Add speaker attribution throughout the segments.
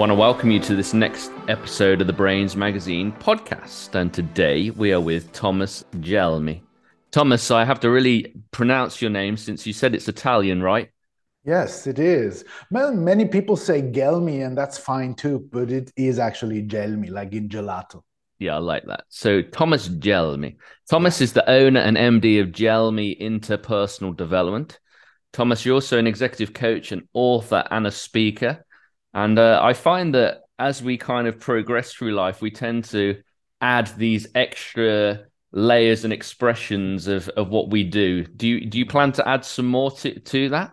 Speaker 1: Want to welcome you to this next episode of the Brainz Magazine podcast. And today we are with Thomas Gelmi. Thomas, so I have to really pronounce your name since you said it's Italian, right?
Speaker 2: Yes, it is. Well, many people say Gelmi, and that's fine too, but it is actually Gelmi, like in gelato.
Speaker 1: Yeah, I like that. So, Thomas Gelmi. Thomas is the owner and MD of Gelmi Interpersonal Development. Thomas, you're also an executive coach, an author, and a speaker. And uh, I find that as we kind of progress through life, we tend to add these extra layers and expressions of, of what we do. Do you do you plan to add some more to, to that?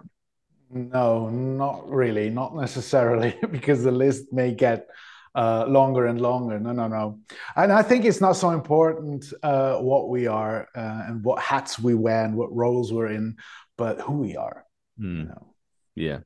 Speaker 2: No, not really, not necessarily, because the list may get uh, longer and longer. No, no, no. And I think it's not so important uh, what we are uh, and what hats we wear and what roles we're in, but who we are.
Speaker 1: Hmm. You know? Yeah.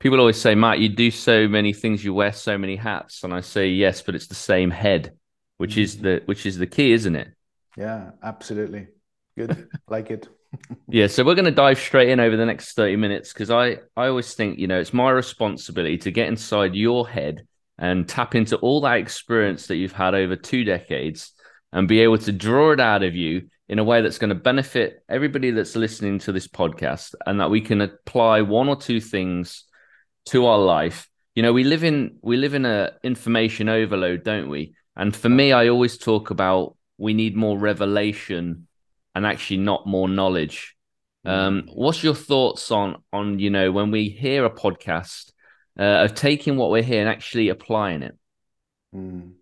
Speaker 1: People always say, Matt, you do so many things, you wear so many hats, and I say yes, but it's the same head, which mm-hmm. is the which is the key, isn't it?
Speaker 2: Yeah, absolutely. Good, like it.
Speaker 1: yeah, so we're going to dive straight in over the next thirty minutes because I I always think you know it's my responsibility to get inside your head and tap into all that experience that you've had over two decades and be able to draw it out of you in a way that's going to benefit everybody that's listening to this podcast and that we can apply one or two things to our life you know we live in we live in a information overload don't we and for me i always talk about we need more revelation and actually not more knowledge um, mm. what's your thoughts on on you know when we hear a podcast uh, of taking what we're hearing and actually applying it
Speaker 2: mm.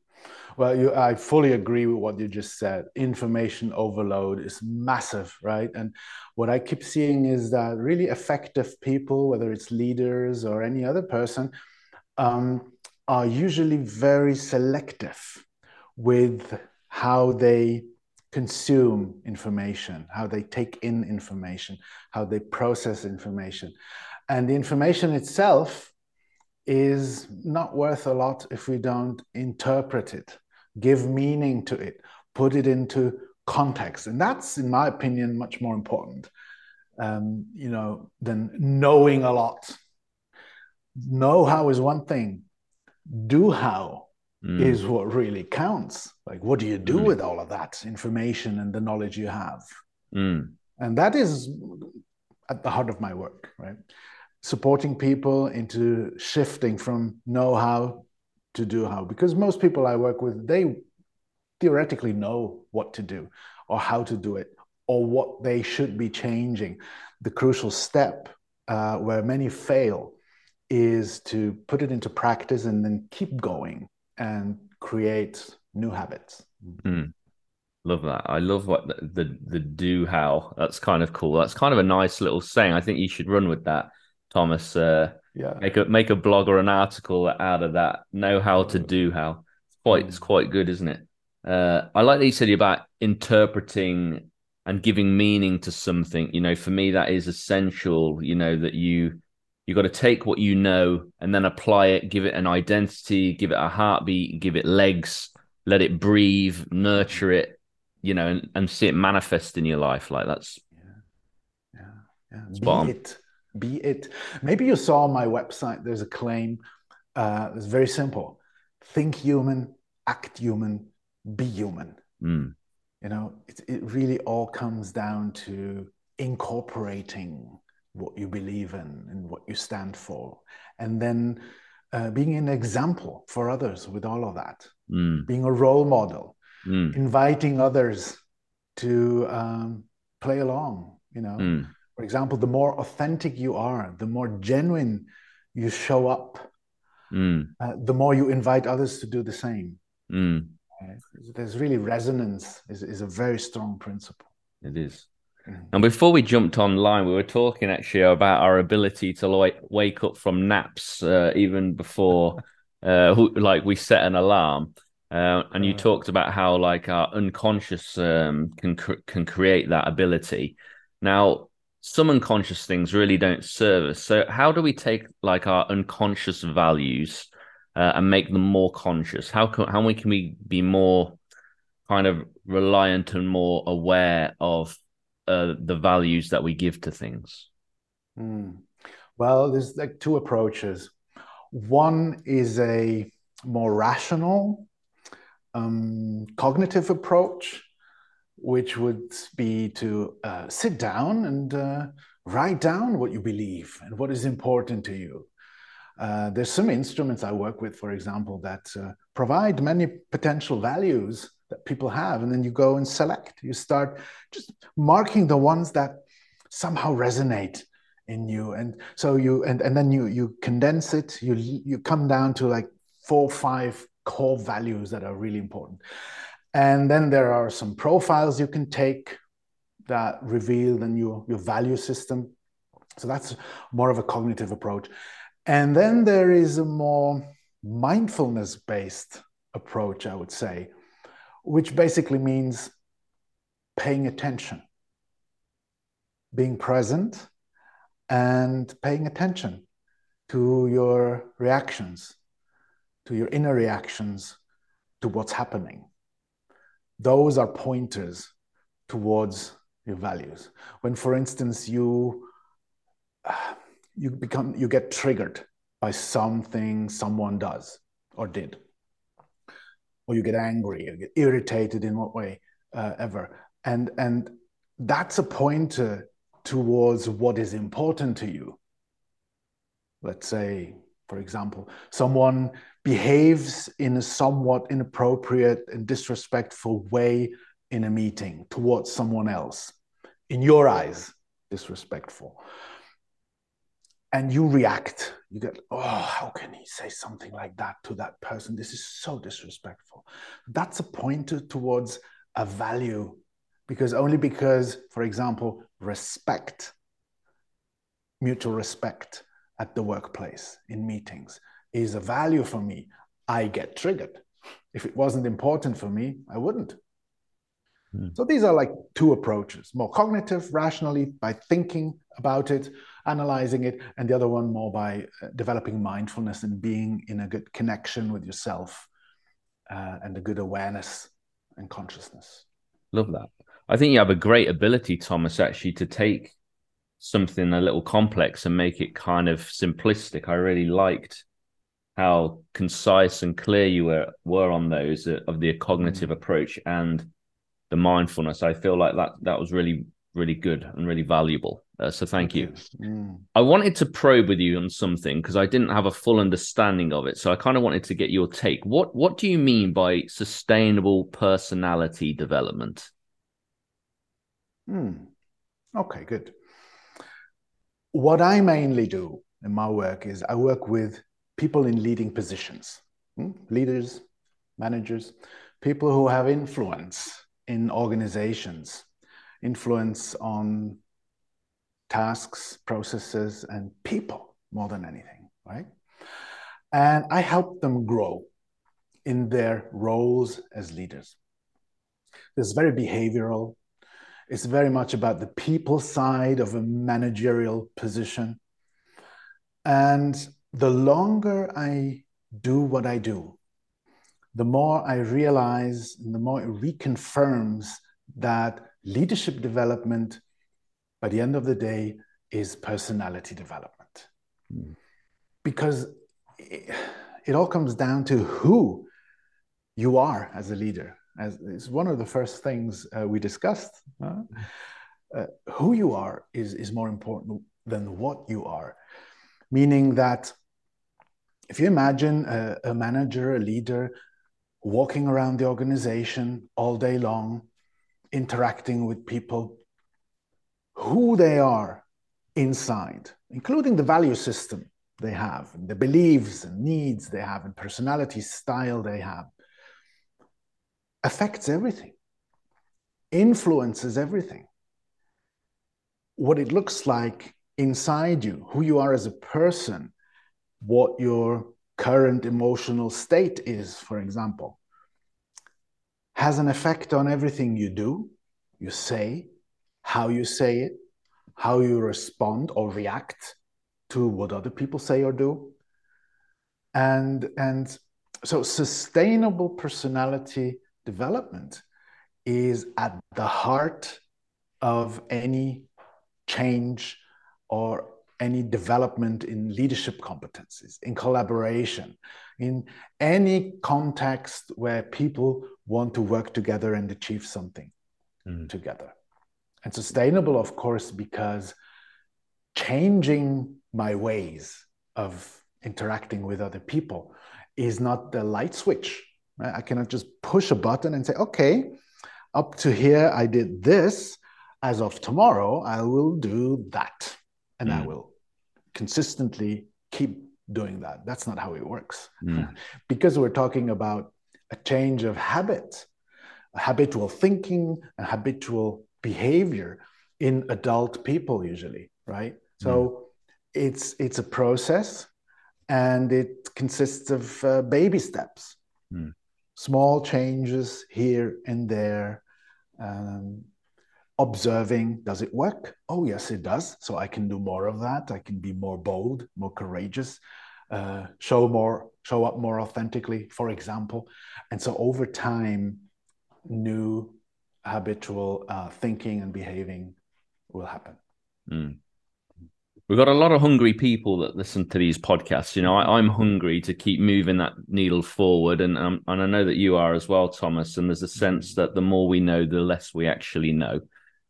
Speaker 2: Well, you, I fully agree with what you just said. Information overload is massive, right? And what I keep seeing is that really effective people, whether it's leaders or any other person, um, are usually very selective with how they consume information, how they take in information, how they process information. And the information itself is not worth a lot if we don't interpret it give meaning to it, put it into context. And that's, in my opinion, much more important, um, you know, than knowing a lot. Know how is one thing. Do how mm. is what really counts. Like, what do you do mm. with all of that information and the knowledge you have? Mm. And that is at the heart of my work, right? Supporting people into shifting from know how to do how because most people i work with they theoretically know what to do or how to do it or what they should be changing. The crucial step uh, where many fail is to put it into practice and then keep going and create new habits.
Speaker 1: Mm. love that. I love what the, the the do how. That's kind of cool. That's kind of a nice little saying. I think you should run with that thomas. Uh,
Speaker 2: yeah.
Speaker 1: Make a make a blog or an article out of that. Know how to do how. It's quite it's quite good isn't it? Uh, i like that you said about interpreting and giving meaning to something. You know for me that is essential you know that you you got to take what you know and then apply it give it an identity give it a heartbeat give it legs let it breathe nurture it you know and, and see it manifest in your life. Like that's
Speaker 2: yeah. Yeah, yeah. It be it. Maybe you saw on my website, there's a claim. Uh, it's very simple think human, act human, be human. Mm. You know, it, it really all comes down to incorporating what you believe in and what you stand for. And then uh, being an example for others with all of that, mm. being a role model, mm. inviting others to um, play along, you know. Mm. For example, the more authentic you are, the more genuine you show up, mm. uh, the more you invite others to do the same. Mm. There's really resonance is, is a very strong principle.
Speaker 1: It is. Mm. And before we jumped online, we were talking actually about our ability to like wake up from naps uh, even before, uh, like we set an alarm. Uh, and you uh, talked about how like our unconscious um, can cr- can create that ability. Now, some unconscious things really don't serve us. So, how do we take like our unconscious values uh, and make them more conscious? How can how we can we be more kind of reliant and more aware of uh, the values that we give to things?
Speaker 2: Mm. Well, there's like two approaches. One is a more rational, um, cognitive approach, which would be to uh, sit down and uh, write down what you believe and what is important to you. Uh, there's some instruments I work with, for example, that uh, provide many potential values that people have, and then you go and select. You start just marking the ones that somehow resonate in you, and so you and and then you you condense it. You you come down to like four five core values that are really important, and then there are some profiles you can take that reveal then your your value system. So that's more of a cognitive approach. And then there is a more mindfulness based approach, I would say, which basically means paying attention, being present, and paying attention to your reactions, to your inner reactions to what's happening. Those are pointers towards your values. When, for instance, you you become you get triggered by something someone does or did. Or you get angry you get irritated in what way uh, ever. And and that's a pointer towards what is important to you. Let's say for example someone behaves in a somewhat inappropriate and disrespectful way in a meeting towards someone else. In your eyes disrespectful. And you react. You get oh how can he say something like that to that person? This is so disrespectful. That's a pointer towards a value because only because for example respect mutual respect at the workplace in meetings is a value for me i get triggered if it wasn't important for me i wouldn't hmm. so these are like two approaches more cognitive rationally by thinking about it analyzing it, and the other one more by uh, developing mindfulness and being in a good connection with yourself uh, and a good awareness and consciousness.
Speaker 1: Love that. I think you have a great ability, Thomas, actually, to take something a little complex and make it kind of simplistic. I really liked how concise and clear you were were on those uh, of the cognitive mm. approach and the mindfulness. I feel like that that was really really good and really valuable. Uh, so thank, you. Mm. I wanted to probe with you on something because I didn't have a full understanding of it. So I kind of wanted to get your take. What what do you mean by sustainable personality development?
Speaker 2: Hmm. Okay, good. What I mainly do in my work is I work with people in leading positions, hmm? leaders, managers, people who have influence in organizations influence on tasks, processes, and people more than anything, right? And I help them grow in their roles as leaders. It's very behavioral. It's very much about the people side of a managerial position. And the longer I do what I do, the more I realize and the more it reconfirms that leadership development, by the end of the day, is personality development. Mm. Because it, it, all comes down to who you are as a leader. As it's one of the first things uh, we discussed. Uh, uh, who you are is, is more important than what you are. Meaning that if you imagine a, a manager, a leader, walking around the organization all day long, interacting with people, who they are inside, including the value system they have, the beliefs and needs they have, and personality style they have, affects everything, influences everything. What it looks like inside you, who you are as a person, what your current emotional state is, for example, has an effect on everything you do, you say, how you say it, how you respond or react to what other people say or do. And, and so sustainable personality development is at the heart of any change or any development in leadership competencies, in collaboration, in any context where people want to work together and achieve something mm. together. And sustainable, of course, because changing my ways of interacting with other people is not the light switch. Right? I cannot just push a button and say, okay, up to here, I did this. As of tomorrow, I will do that. And mm. I will consistently keep doing that. That's not how it works. Mm. because we're talking about a change of habit, habitual thinking, and habitual behavior in adult people, usually, right? So mm. it's it's a process, and it consists of uh, baby steps, mm. small changes here and there. Um, observing does it work oh yes it does so i can do more of that i can be more bold more courageous uh, show more show up more authentically for example and so over time new habitual uh, thinking and behaving will happen mm.
Speaker 1: We've got a lot of hungry people that listen to these podcasts. You know, I, am hungry to keep moving that needle forward, and um, and I know that you are as well, Thomas. And there's a sense that the more we know, the less we actually know.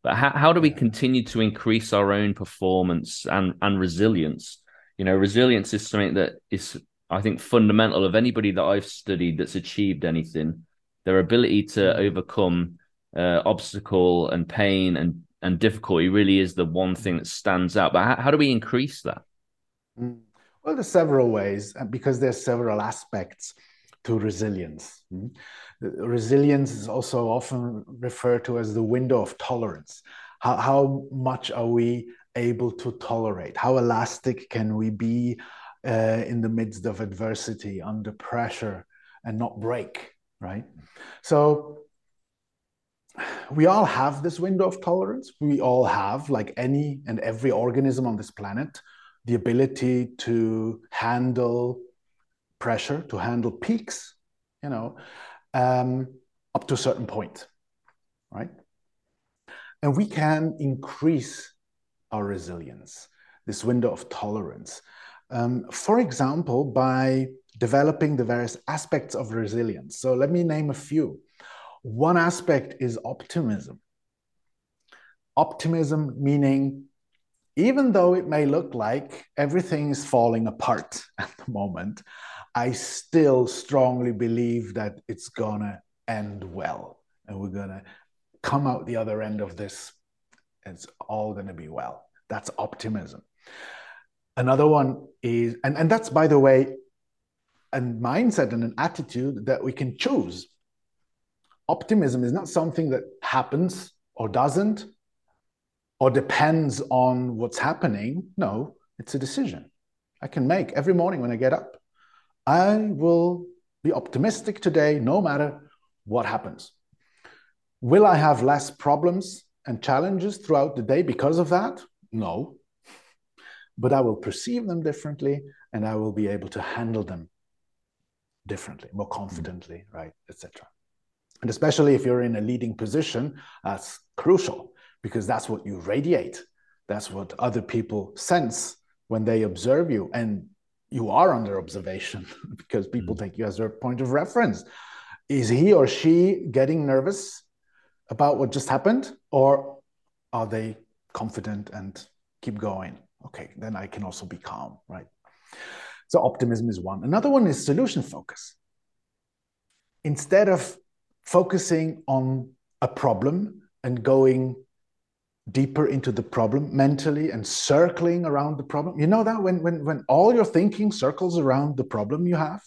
Speaker 1: But how, how do we continue to increase our own performance and, and resilience? You know, resilience is something that is, I think, fundamental of anybody that I've studied that's achieved anything. Their ability to mm-hmm. overcome uh, obstacle and pain and and difficulty really is the one thing that stands out. But how, how do we increase that?
Speaker 2: Mm. Well, there's several ways uh, because there's several aspects to resilience. Mm. Resilience is also often referred to as the window of tolerance. How, how much are we able to tolerate? How elastic can we be uh, in the midst of adversity, under pressure, and not break, right? So, we all have this window of tolerance. We all have, like any and every organism on this planet, the ability to handle pressure, to handle peaks, you know, um, up to a certain point, right? And we can increase our resilience, this window of tolerance. Um, for example, by developing the various aspects of resilience. So let me name a few. One aspect is optimism. Optimism meaning, even though it may look like everything is falling apart at the moment, I still strongly believe that it's gonna end well, and we're gonna come out the other end of this. It's all gonna be well. That's optimism. Another one is, and, and that's by the way, a mindset and an attitude that we can choose. Optimism is not something that happens or doesn't or depends on what's happening. No, it's a decision I can make every morning when I get up. I will be optimistic today, no matter what happens. Will I have less problems and challenges throughout the day because of that? No. But I will perceive them differently and I will be able to handle them differently, more confidently, right, etc. And especially if you're in a leading position, that's crucial because that's what you radiate. That's what other people sense when they observe you. And you are under observation because people mm. take you as their point of reference. Is he or she getting nervous about what just happened, or are they confident and keep going? Okay, then I can also be calm, right? So, optimism is one. Another one is solution focus. Instead of focusing on a problem and going deeper into the problem mentally and circling around the problem. You know that when when when all your thinking circles around the problem you have,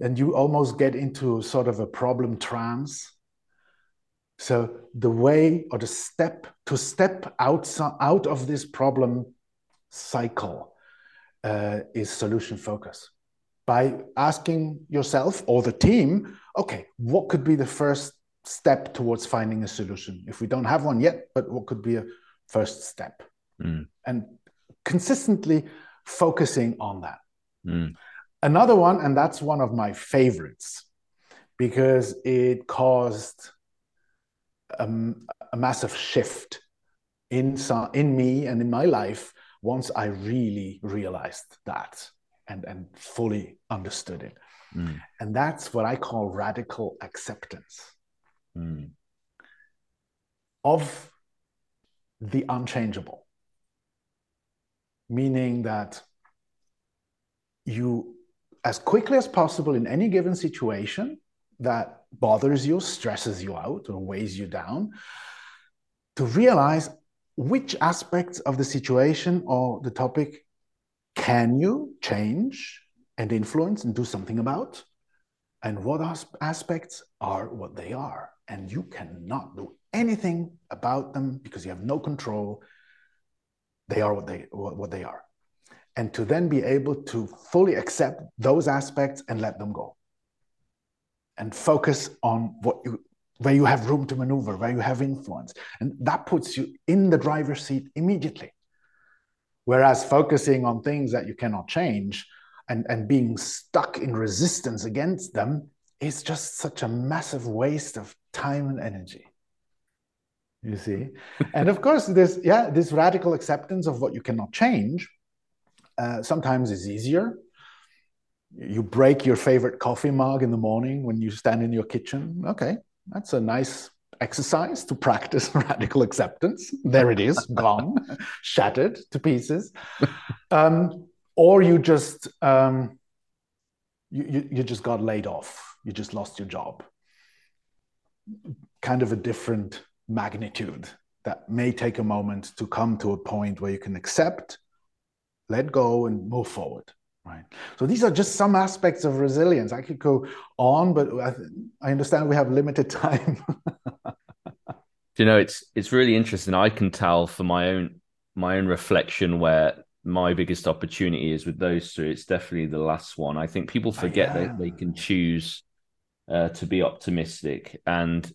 Speaker 2: and you almost get into sort of a problem trance. So the way or the step to step out out of this problem cycle uh, is solution focus by asking yourself or the team, okay, what could be the first step towards finding a solution. If we don't have one yet, but what could be a first step? Mm. And consistently focusing on that. Mm. Another one, and that's one of my favorites because it caused um, a massive shift in, in me and in my life once I really realized that and, and fully understood it. Mm. And that's what I call radical acceptance mm. of the unchangeable. Meaning that you, as quickly as possible in any given situation that bothers you, stresses you out, or weighs you down, to realize which aspects of the situation or the topic can you change and influence and do something about? And what aspects are what they are? And you cannot do anything about them because you have no control. They are what they, what they are. And to then be able to fully accept those aspects and let them go. And focus on what you, where you have room to maneuver, where you have influence. And that puts you in the driver's seat immediately. Whereas focusing on things that you cannot change and, and being stuck in resistance against them is just such a massive waste of time and energy. You see? and of course, this, yeah, this radical acceptance of what you cannot change uh, sometimes is easier. You break your favorite coffee mug in the morning when you stand in your kitchen. Okay, that's a nice exercise to practice radical acceptance. There it is, gone, shattered to pieces. Um, or you just um, you, you, you just got laid off. You just lost your job. Kind of a different magnitude that may take a moment to come to a point where you can accept, let go, and move forward. Right. So these are just some aspects of resilience. I could go on, but I, I understand we have limited time.
Speaker 1: you know, it's it's really interesting. I can tell for my own my own reflection where my biggest opportunity is with those three. It's definitely the last one. I think people forget that they can choose uh, to be optimistic and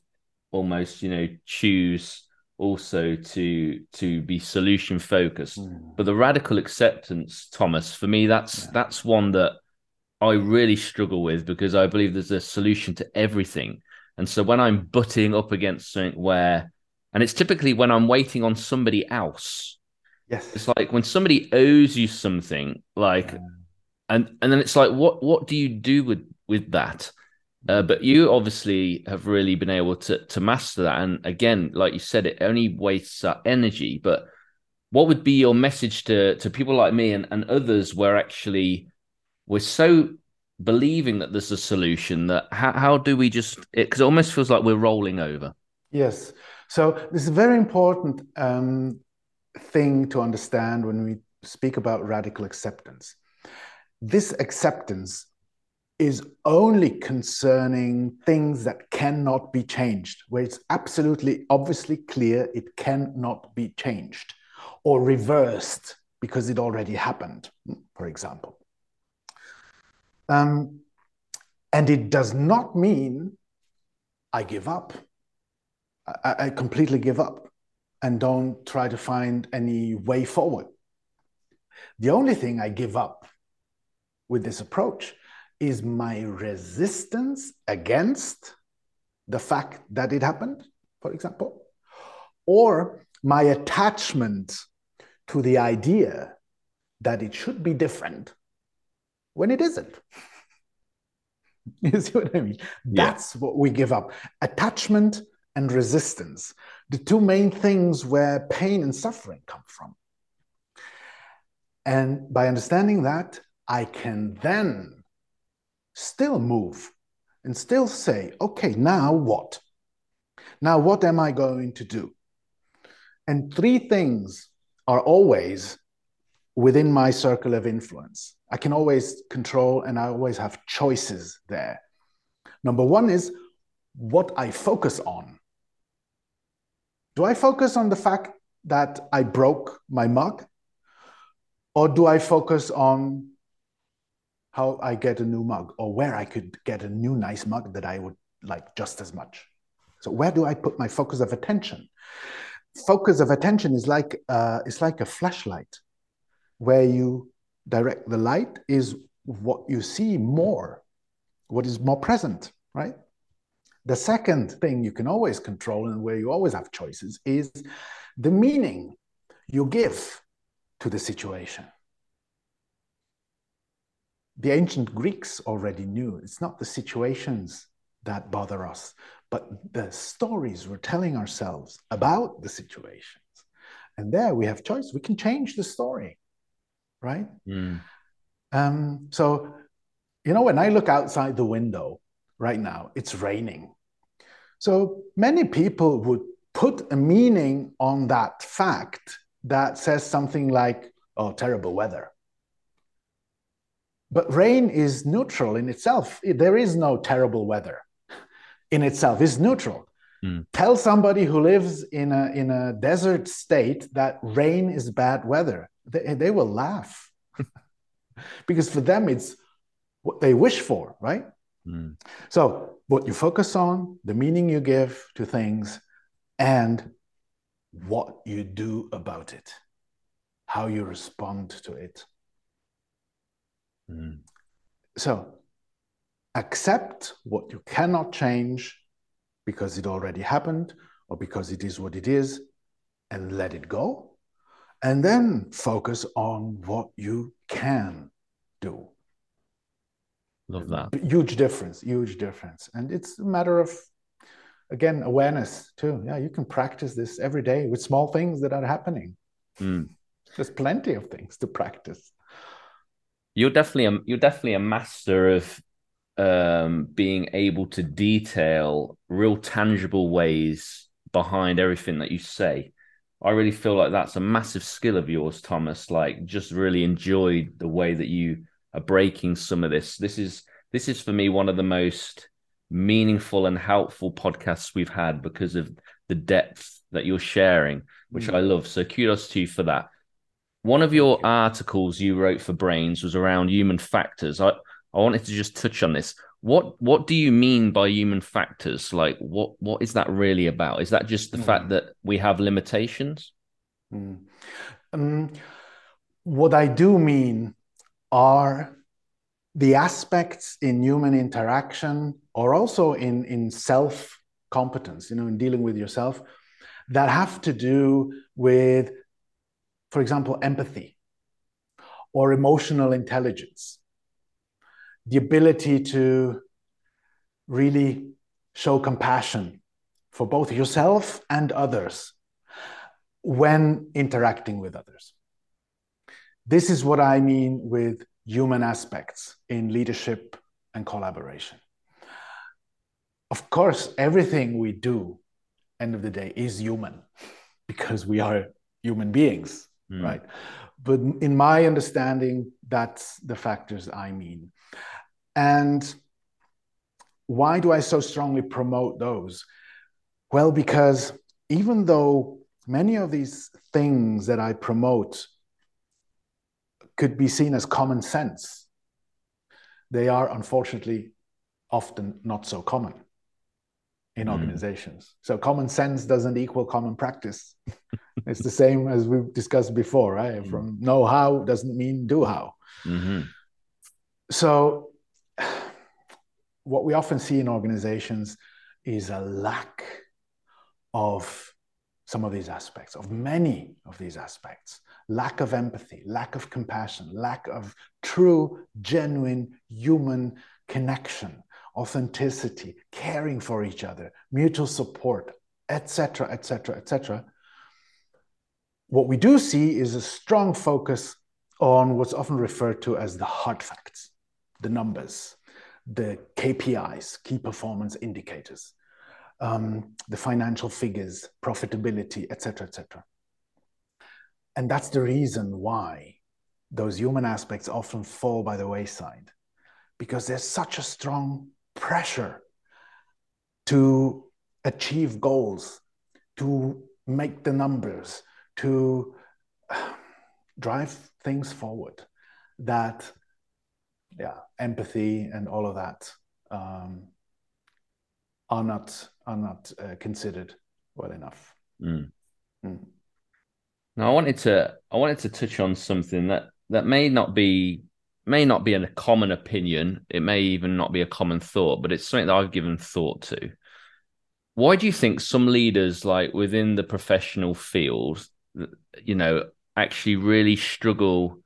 Speaker 1: almost, you know, choose also to to be solution focused. Mm. But the radical acceptance, Thomas, for me, that's yeah. that's one that I really struggle with because I believe there's a solution to everything. And so when I'm butting up against something where, and it's typically when I'm waiting on somebody else
Speaker 2: Yes.
Speaker 1: It's like when somebody owes you something, like, yeah. and and then it's like, what what do you do with with that? Uh, but you obviously have really been able to to master that. And again, like you said, it only wastes energy. But what would be your message to to people like me and, and others where actually we're so believing that there's a solution that how, how do we just it because it almost feels like we're rolling over
Speaker 2: yes so this is a very important um, thing to understand when we speak about radical acceptance. This acceptance is only concerning things that cannot be changed, where it's absolutely obviously clear it cannot be changed or reversed because it already happened, for example. Um, and it does not mean I give up. I, I completely give up and don't try to find any way forward. The only thing I give up with this approach is my resistance against the fact that it happened, for example, or my attachment to the idea that it should be different when it isn't. you see what I mean? Yeah. That's what we give up attachment and resistance the two main things where pain and suffering come from. And by understanding that, I can then still move and still say, okay, now what? Now, what am I going to do? And three things are always within my circle of influence. I can always control and I always have choices there. Number one is what I focus on. Do I focus on the fact that I broke my mug? Or do I focus on how I get a new mug or where I could get a new nice mug that I would like just as much? So where do I put my focus of attention? Focus of attention is like uh, it's like a flashlight, where you direct the light is what you see more, what is more present, right? The second thing you can always control and where you always have choices is the meaning you give to the situation. The ancient Greeks already knew it's not the situations that bother us, but the stories we're telling ourselves about the situations. And there we have choice. We can change the story, right? Mm. Um, so, you know, when I look outside the window right now, it's raining. So many people would put a meaning on that fact that says something like, oh, terrible weather. But rain is neutral in itself. There is no terrible weather in itself, it's neutral. Mm. Tell somebody who lives in a, in a desert state that rain is bad weather, they, they will laugh. because for them, it's what they wish for, right? Mm. So, what you focus on, the meaning you give to things, and what you do about it, how you respond to it. Mm. So, accept what you cannot change because it already happened or because it is what it is and let it go. And then focus on what you can do.
Speaker 1: Love that.
Speaker 2: Huge difference, huge difference. And it's a matter of, again, awareness too. Yeah, you can practice this every day with small things that are happening. Mm. There's plenty of things to practice.
Speaker 1: You're definitely a, you're definitely a master of um, being able to detail real tangible ways behind everything that you say. I really feel like that's a massive skill of yours, Thomas. Like, just really enjoyed the way that you are breaking some of this. This is this is for me one of the most meaningful and helpful podcasts we've had because of the depth that you're sharing, which mm. I love. So kudos to you for that. One of your articles you wrote for Brainz was around human factors. I, I wanted to just touch on this. What what do you mean by human factors? Like what what is that really about? Is that just the mm. fact that we have limitations? Mm.
Speaker 2: Um, what I do mean are the aspects in human interaction or also in, in self competence, you know, in dealing with yourself that have to do with, for example, empathy or emotional intelligence the ability to really show compassion for both yourself and others when interacting with others. This is what I mean with human aspects in leadership and collaboration. Of course, everything we do, end of the day, is human because we are human beings, mm. right? But in my understanding, that's the factors I mean. And why do I so strongly promote those? Well, because even though many of these things that I promote could be seen as common sense, they are unfortunately often not so common in mm. organizations. So common sense doesn't equal common practice. it's the same as we've discussed before, right? Mm. From know how doesn't mean do how. Mm-hmm. So what we often see in organizations is a lack of some of these aspects, of many of these aspects lack of empathy, lack of compassion, lack of true, genuine human connection, authenticity, caring for each other, mutual support, etc., etc., etc. What we do see is a strong focus on what's often referred to as the hard facts, the numbers, the KPIs, key performance indicators, um, the financial figures, profitability, etc., etc. And that's the reason why those human aspects often fall by the wayside, because there's such a strong pressure to achieve goals, to make the numbers, to drive things forward that yeah empathy and all of that um, are not are not uh, considered well enough.
Speaker 1: Mm. Mm. Now, I wanted to I wanted to touch on something that that may not be may not be a common opinion. It may even not be a common thought, but it's something that I've given thought to. Why do you think some leaders, like within the professional field, you know, actually really struggle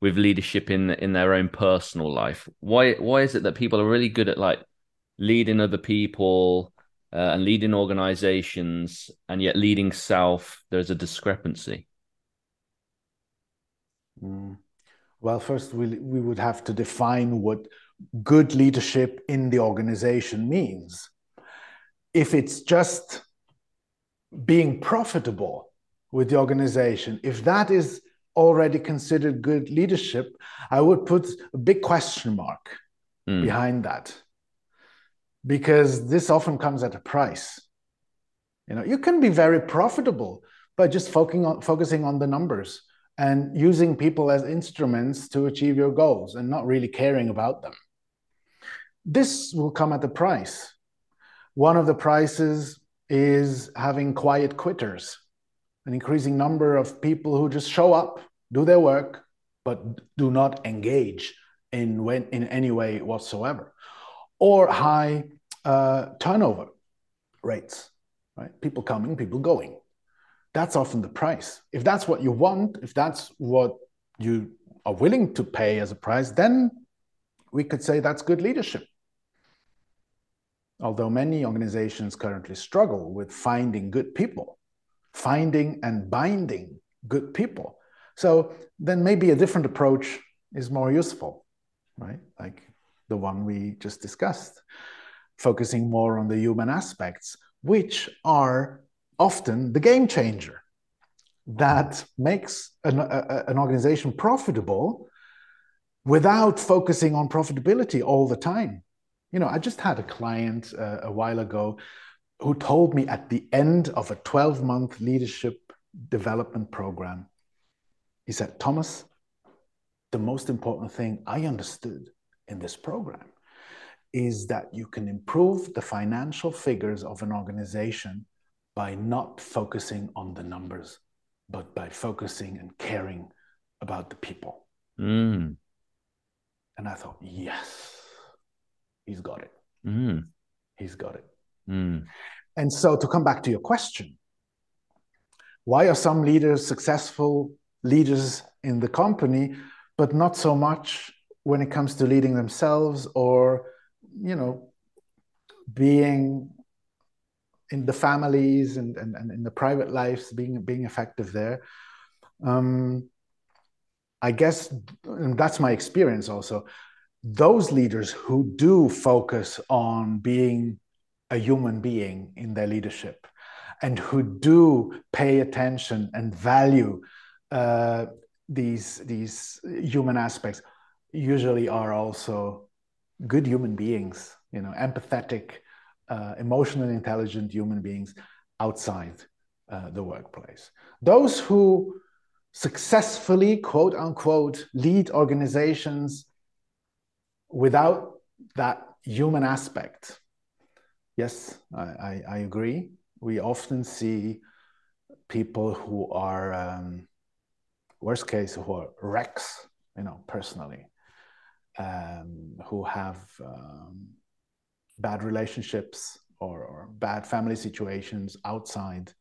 Speaker 1: with leadership in in their own personal life? Why why is it that people are really good at like leading other people uh, and leading organizations, and yet leading self, there's a discrepancy?
Speaker 2: Mm. Well, first we we would have to define what good leadership in the organization means. If it's just being profitable with the organization, if that is already considered good leadership, I would put a big question mark mm. behind that. Because this often comes at a price. You know, you can be very profitable by just focusing on, focusing on the numbers and using people as instruments to achieve your goals and not really caring about them. This will come at a price. One of the prices is having quiet quitters, an increasing number of people who just show up, do their work, but do not engage in, when, in any way whatsoever, or high uh, turnover rates, right? People coming, people going that's often the price. If that's what you want, if that's what you are willing to pay as a price, then we could say that's good leadership. Although many organizations currently struggle with finding good people, finding and binding good people. So then maybe a different approach is more useful, right? Like the one we just discussed, focusing more on the human aspects, which are often the game changer that makes an, a, an organization profitable without focusing on profitability all the time. You know, I just had a client uh, a while ago who told me at the end of a 12 month leadership development program, he said, Thomas, the most important thing I understood in this program is that you can improve the financial figures of an organization by not focusing on the numbers, but by focusing and caring about the people.
Speaker 1: Mm.
Speaker 2: And I thought, yes, he's got it.
Speaker 1: Mm.
Speaker 2: He's got it.
Speaker 1: Mm.
Speaker 2: And so, to come back to your question, why are some leaders successful leaders in the company, but not so much when it comes to leading themselves or, you know, being in the families and, and, and in the private lives being being effective there um, i guess that's my experience also those leaders who do focus on being a human being in their leadership and who do pay attention and value uh, these these human aspects usually are also good human beings you know empathetic uh, emotionally intelligent human beings outside uh, the workplace. Those who successfully, quote unquote, lead organizations without that human aspect. Yes, I, I, I agree. We often see people who are, um, worst case, who are wrecks, you know, personally, um, who have um, bad relationships or, or bad family situations outside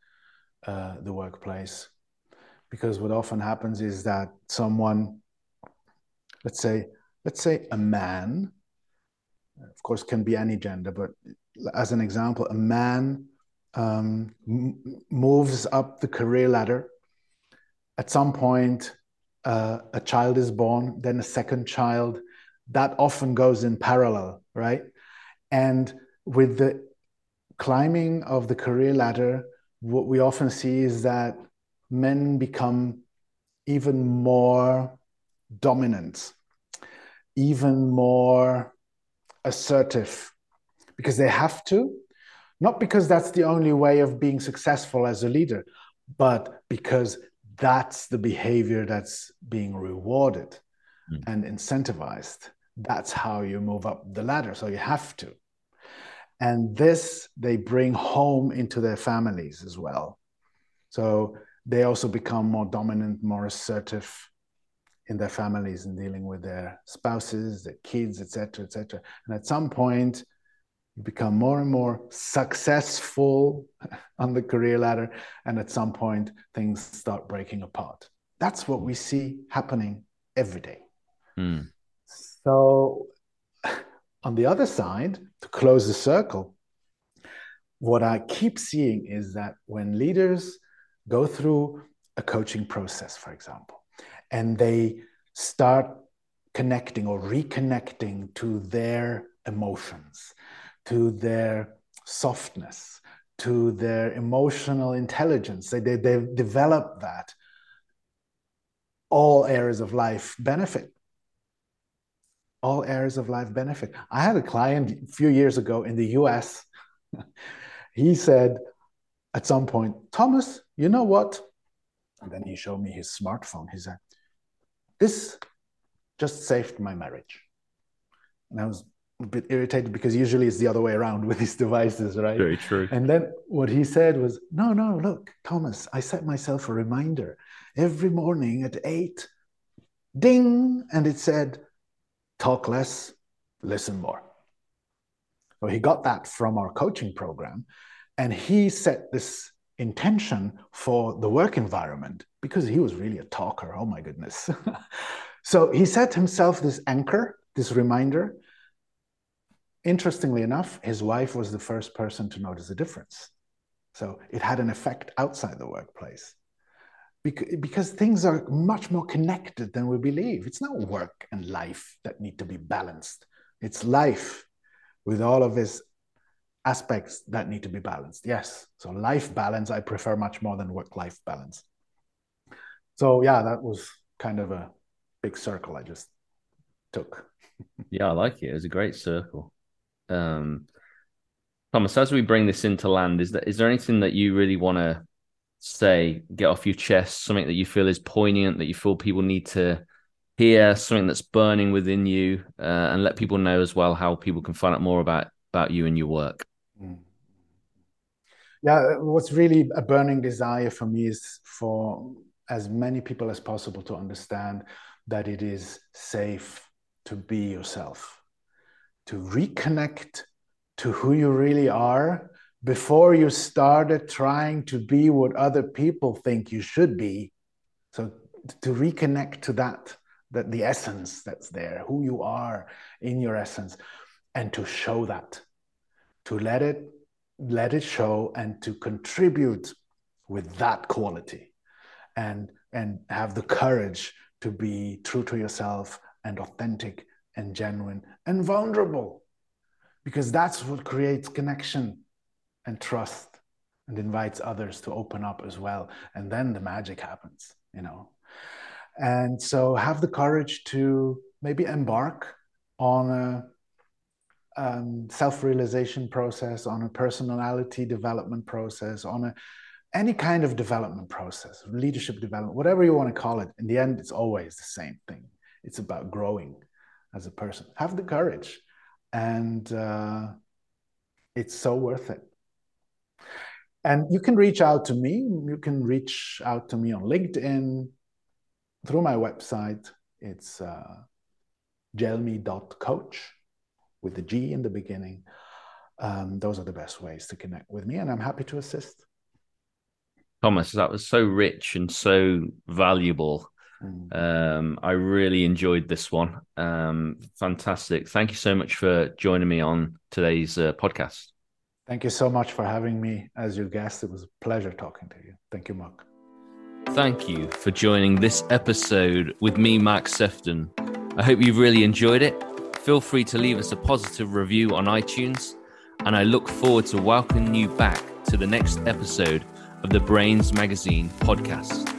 Speaker 2: uh, the workplace. Because what often happens is that someone, let's say, let's say a man, of course, can be any gender, but as an example, a man um, moves up the career ladder. At some point, uh, a child is born, then a second child. That often goes in parallel, right? And with the climbing of the career ladder, what we often see is that men become even more dominant, even more assertive, because they have to, not because that's the only way of being successful as a leader, but because that's the behavior that's being rewarded mm. and incentivized that's how you move up the ladder. So you have to. And this they bring home into their families as well. So they also become more dominant, more assertive in their families and dealing with their spouses, their kids, etc., etc. And at some point, become more and more successful on the career ladder, and at some point, things start breaking apart. That's what we see happening every day. Mm. So, on the other side, to close the circle, what I keep seeing is that when leaders go through a coaching process, for example, and they start connecting or reconnecting to their emotions, to their softness, to their emotional intelligence. They, they, they develop that. All areas of life benefit. All areas of life benefit. I had a client a few years ago in the US. he said at some point, Thomas, you know what? And then he showed me his smartphone. He said, This just saved my marriage. And I was a bit irritated because usually it's the other way around with these devices, right?
Speaker 1: Very true.
Speaker 2: And then what he said was, No, no, look, Thomas, I set myself a reminder every morning at eight, ding, and it said, Talk less, listen more. So he got that from our coaching program. And he set this intention for the work environment because he was really a talker. Oh my goodness. so he set himself this anchor, this reminder Interestingly enough, his wife was the first person to notice the difference. So it had an effect outside the workplace. Because things are much more connected than we believe. It's not work and life that need to be balanced. It's life with all of its aspects that need to be balanced. Yes. So life balance, I prefer much more than work life balance. So yeah, that was kind of a big circle I just took.
Speaker 1: yeah, I like it. It was a great circle. Um, Thomas, as we bring this into land, is that is there anything that you really want to say, get off your chest, something that you feel is poignant, that you feel people need to hear, something that's burning within you, uh, and let people know as well how people can find out more about about you and your work. Mm.
Speaker 2: Yeah, what's really a burning desire for me is for as many people as possible to understand that it is safe to be yourself to reconnect to who you really are before you started trying to be what other people think you should be. So to reconnect to that, that the essence that's there, who you are in your essence, and to show that, to let it let it show and to contribute with that quality and and have the courage to be true to yourself and authentic and genuine and vulnerable because that's what creates connection and trust and invites others to open up as well. And then the magic happens you know? And so have the courage to maybe embark on a um, self-realization process on a personality development process on a any kind of development process leadership development whatever you want to call it. In the end it's always the same thing. It's about growing as a person. Have the courage, and uh, it's so worth it. And you can reach out to me. You can reach out to me on LinkedIn through my website. It's uh, gelmi.coach with the G in the beginning. Um, those are the best ways to connect with me, and I'm happy to assist.
Speaker 1: Thomas, that was so rich and so valuable. Mm. Um, I really enjoyed this one. Um, fantastic. Thank you so much for joining me on today's uh, podcast.
Speaker 2: Thank you so much for having me as your guest. It was a pleasure talking to you. Thank you, Mark.
Speaker 1: Thank you for joining this episode with me, Mark Sephton. I hope you've really enjoyed it. Feel free to leave us a positive review on iTunes, and I look forward to welcoming you back to the next episode of the Brainz Magazine podcast.